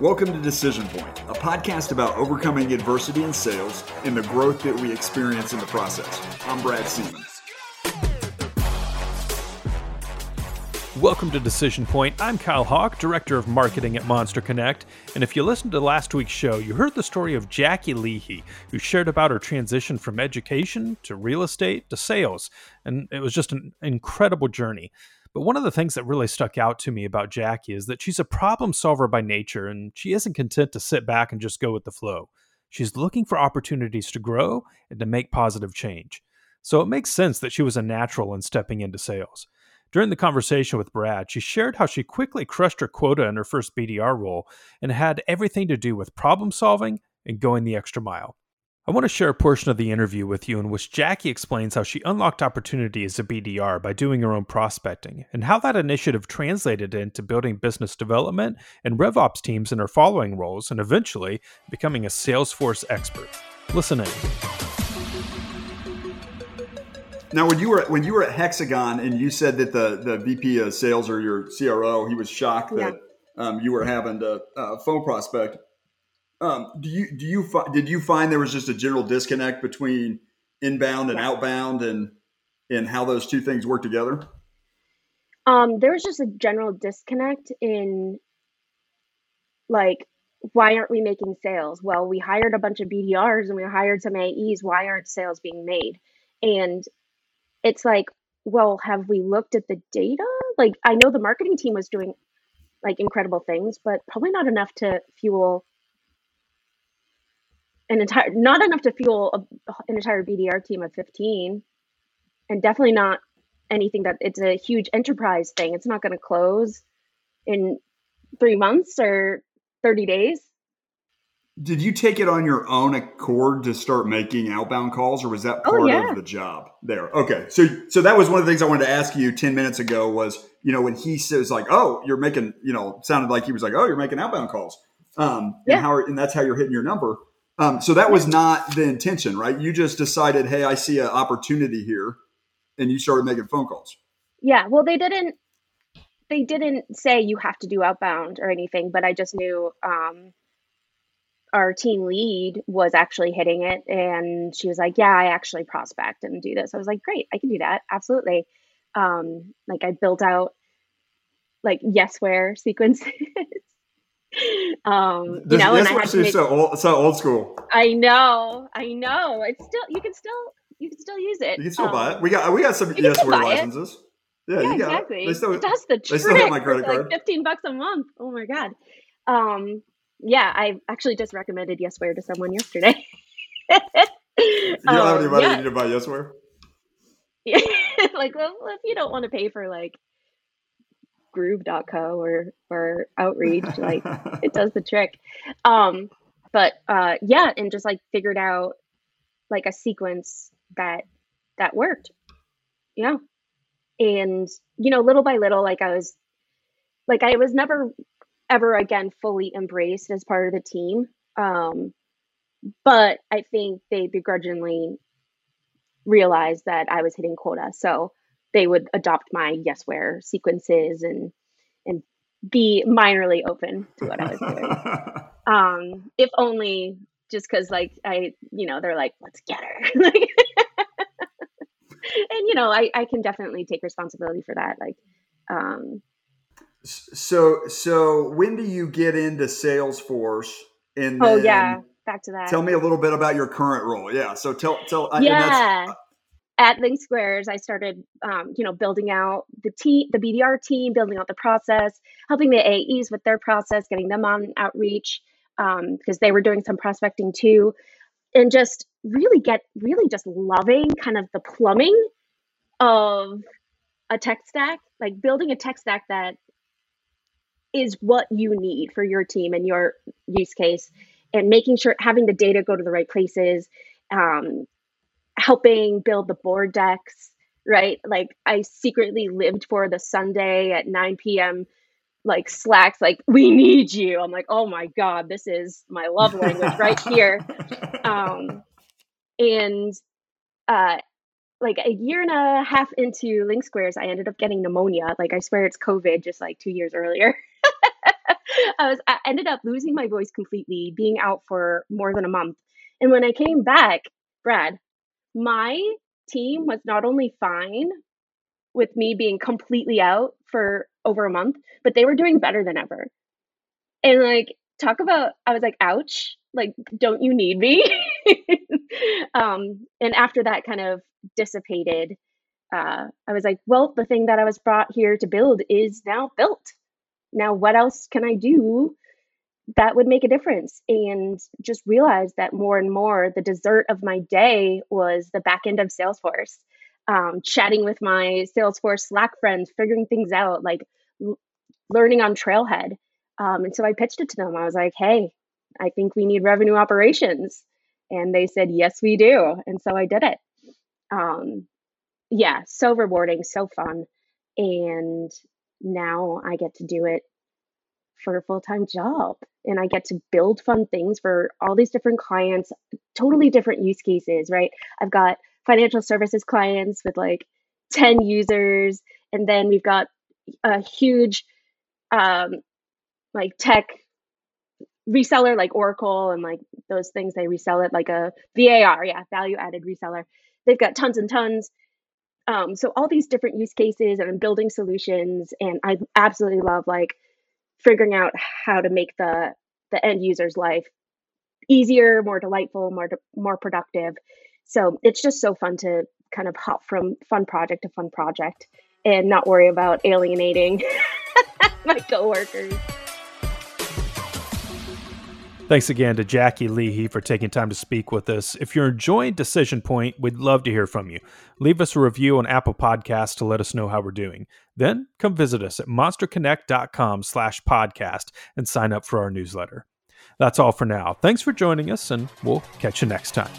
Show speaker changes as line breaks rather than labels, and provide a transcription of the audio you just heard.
Welcome to Decision Point, a podcast about overcoming adversity in sales and the growth that we experience in the process. I'm Brad Siemens.
Welcome to Decision Point. I'm Kyle Hawk, Director of Marketing at Monster Connect. And if you listened to last week's show, you heard the story of Jacki Leahy, who shared about her transition from education to real estate to sales. And it was just an incredible journey. But one of the things that really stuck out to me about Jacki is that she's a problem solver by nature and she isn't content to sit back and just go with the flow. She's looking for opportunities to grow and to make positive change. So it makes sense that she was a natural in stepping into sales. During the conversation with Brad, she shared how she quickly crushed her quota in her first BDR role and had everything to do with problem solving and going the extra mile. I want to share a portion of the interview with you in which Jacki explains how she unlocked opportunity as a BDR by doing her own prospecting, and how that initiative translated into building business development and RevOps teams in her following roles, and eventually becoming a Salesforce expert. Listen in.
Now, when you were when you were at Hexagon and you said that the the VP of Sales or your CRO, he was shocked yeah. that um, you were having to uh, phone prospect um, do you do you did you find there was just a general disconnect between inbound and outbound, and and how those two things work together?
Um, there was just a general disconnect in like why aren't we making sales? Well, we hired a bunch of BDRs and we hired some AEs. Why aren't sales being made? And it's like, well, have we looked at the data? Like, I know the marketing team was doing like incredible things, but probably not enough to fuel an entire not enough to fuel a, an entire BDR team of 15 and definitely not anything that it's a huge enterprise thing. It's not going to close in 3 months or 30 days.
Did you take it on your own accord to start making outbound calls or was that oh, part oh, yeah. of the job there? Okay. So so that was one of the things I wanted to ask you 10 minutes ago was, you know, when he says like, "Oh, you're making, you know, sounded like he was like, "Oh, you're making outbound calls." Um yeah. and how and that's how you're hitting your number um, so that was not the intention, right? You just decided, hey, I see an opportunity here, and you started making phone calls.
Yeah. Well, they didn't. They didn't say you have to do outbound or anything, but I just knew um, our team lead was actually hitting it, and she was like, "Yeah, I actually prospect and do this." I was like, "Great, I can do that, absolutely." Um, like I built out like yesware sequences
um you know and I make, so old so old school.
I know i know. It's still you can still you can still use it.
You can still um, buy it. We got we got some yesware licenses.
Yeah, yeah exactly. It. Still, that's the trick. they my credit card like 15 bucks a month. Oh my god. Um yeah i actually just recommended yesware to someone yesterday.
You don't um, have any money yeah. to buy yesware Yeah,
like well if you don't want to pay for like groove.co or or outreach like it does the trick. Um but uh yeah and just like figured out like a sequence that that worked. Yeah. And you know little by little like i was like i was never ever again fully embraced as part of the team. Um but i think they begrudgingly realized that i was hitting quota. So they would adopt my yes, yesware sequences and and be minorly open to what I was doing. um, if only just because like I, you know, they're like, let's get her. and you know, I, I can definitely take responsibility for that. Like, um,
so so when do you get into Salesforce? And
oh yeah, back to that.
Tell me a little bit about your current role. Yeah. So tell tell.
Yeah at LinkSquares, I started, um, you know, building out the team, the BDR team, building out the process, helping the AEs with their process, getting them on outreach because um, they were doing some prospecting too, and just really get really just loving kind of the plumbing of a tech stack, like building a tech stack that is what you need for your team and your use case, and making sure having the data go to the right places. Um, helping build the board decks, right? Like I secretly lived for the Sunday at 9 p.m. like slacks like we need you. I'm like, "Oh my god, this is my love language right here." Um and uh like a year and a half into LinkSquares, I ended up getting pneumonia. Like I swear it's COVID just like 2 years earlier. I was I ended up losing my voice completely, being out for more than a month. And when I came back, Brad, my team was not only fine with me being completely out for over a month, but they were doing better than ever. And like talk about I was like, ouch, like don't you need me? um and after that kind of dissipated, uh, I was like, well, the thing that I was brought here to build is now built. Now, what else can I do that would make a difference? And just realized that more and more the dessert of my day was the back end of Salesforce, um, chatting with my Salesforce Slack friends, figuring things out, like l- learning on Trailhead. Um, and so I pitched it to them. I was like, hey, I think we need revenue operations. And they said, yes, we do. And so I did it. Um, yeah, so rewarding, so fun. And now I get to do it for a full time job. And I get to build fun things for all these different clients, totally different use cases, right? I've got financial services clients with like 10 users. And then we've got a huge um, like tech reseller like Oracle and like those things they resell it like a VAR, yeah, value added reseller. They've got tons and tons um, so all these different use cases and I'm building solutions and I absolutely love like figuring out how to make the the end user's life easier, more delightful, more more productive. So it's just so fun to kind of hop from fun project to fun project and not worry about alienating my coworkers.
Thanks again to Jacki Leahy for taking time to speak with us. If you're enjoying Decision Point, we'd love to hear from you. Leave us a review on Apple Podcasts to let us know how we're doing. Then come visit us at monsterconnect.com slash podcast and sign up for our newsletter. That's all for now. Thanks for joining us, and we'll catch you next time.